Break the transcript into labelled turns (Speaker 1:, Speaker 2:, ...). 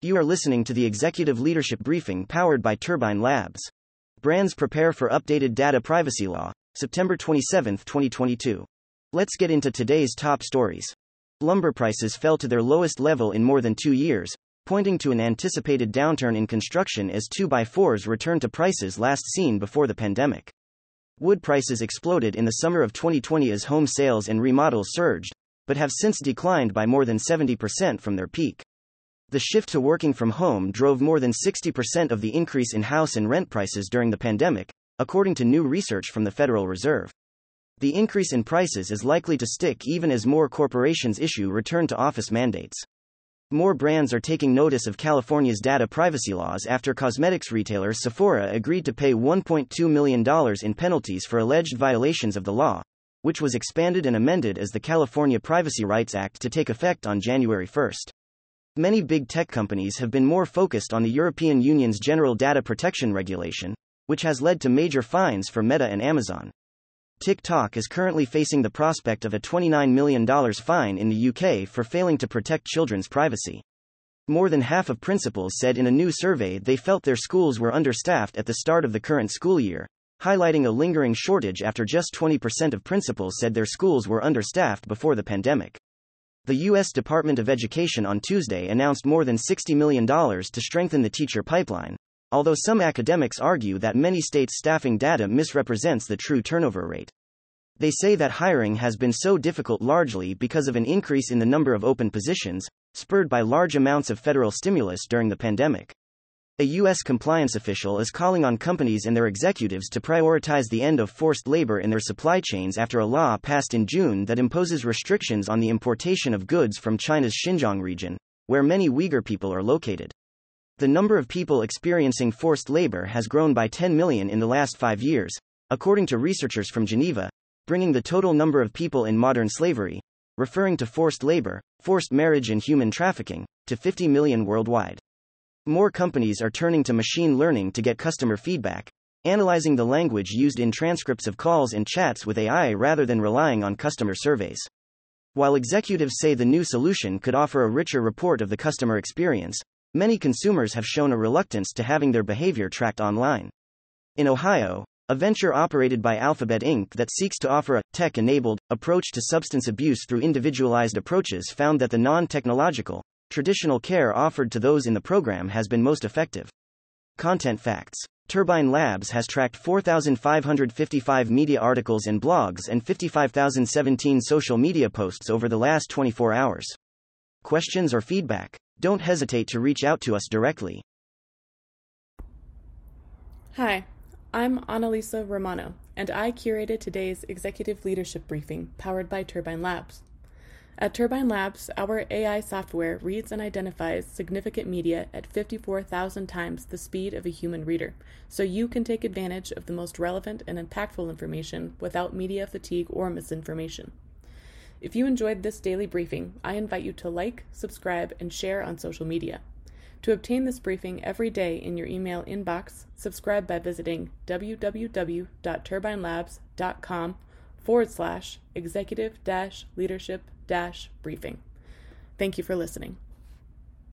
Speaker 1: You are listening to the Executive Leadership Briefing powered by Turbine Labs. Brands prepare for updated data privacy law, September 27, 2022. Let's get into today's top stories. Lumber prices fell to their lowest level in more than two years, pointing to an anticipated downturn in construction as 2x4s returned to prices last seen before the pandemic. Wood prices exploded in the summer of 2020 as home sales and remodels surged, but have since declined by more than 70% from their peak. The shift to working from home drove more than 60% of the increase in house and rent prices during the pandemic, according to new research from the Federal Reserve. The increase in prices is likely to stick even as more corporations issue return to office mandates. More brands are taking notice of California's data privacy laws after cosmetics retailer Sephora agreed to pay $1.2 million in penalties for alleged violations of the law, which was expanded and amended as the California Privacy Rights Act to take effect on January 1. Many big tech companies have been more focused on the European Union's General Data Protection Regulation, which has led to major fines for Meta and Amazon. TikTok is currently facing the prospect of a $29 million fine in the UK for failing to protect children's privacy. More than half of principals said in a new survey they felt their schools were understaffed at the start of the current school year, highlighting a lingering shortage after just 20% of principals said their schools were understaffed before the pandemic. The U.S. Department of Education on Tuesday announced more than $60 million to strengthen the teacher pipeline, although some academics argue that many states' staffing data misrepresents the true turnover rate. They say that hiring has been so difficult largely because of an increase in the number of open positions, spurred by large amounts of federal stimulus during the pandemic. A U.S. compliance official is calling on companies and their executives to prioritize the end of forced labor in their supply chains after a law passed in June that imposes restrictions on the importation of goods from China's Xinjiang region, where many Uyghur people are located. The number of people experiencing forced labor has grown by 10 million in the last five years, according to researchers from Geneva, bringing the total number of people in modern slavery, referring to forced labor, forced marriage, and human trafficking, to 50 million worldwide. More companies are turning to machine learning to get customer feedback, analyzing the language used in transcripts of calls and chats with AI rather than relying on customer surveys. While executives say the new solution could offer a richer report of the customer experience, many consumers have shown a reluctance to having their behavior tracked online. In Ohio, a venture operated by Alphabet Inc. that seeks to offer a tech enabled approach to substance abuse through individualized approaches found that the non technological traditional care offered to those in the program has been most effective. Content facts Turbine Labs has tracked 4,555 media articles and blogs and 55,017 social media posts over the last 24 hours. Questions or feedback? Don't hesitate to reach out to us directly.
Speaker 2: Hi, I'm Annalisa Romano, and I curated today's executive leadership briefing powered by Turbine Labs. At Turbine Labs, our AI software reads and identifies significant media at 54,000 times the speed of a human reader, so you can take advantage of the most relevant and impactful information without media fatigue or misinformation. If you enjoyed this daily briefing, I invite you to like, subscribe, and share on social media. To obtain this briefing every day in your email inbox, subscribe by visiting www.turbinelabs.com forward slash executive dash leadership dash briefing. Thank you for listening.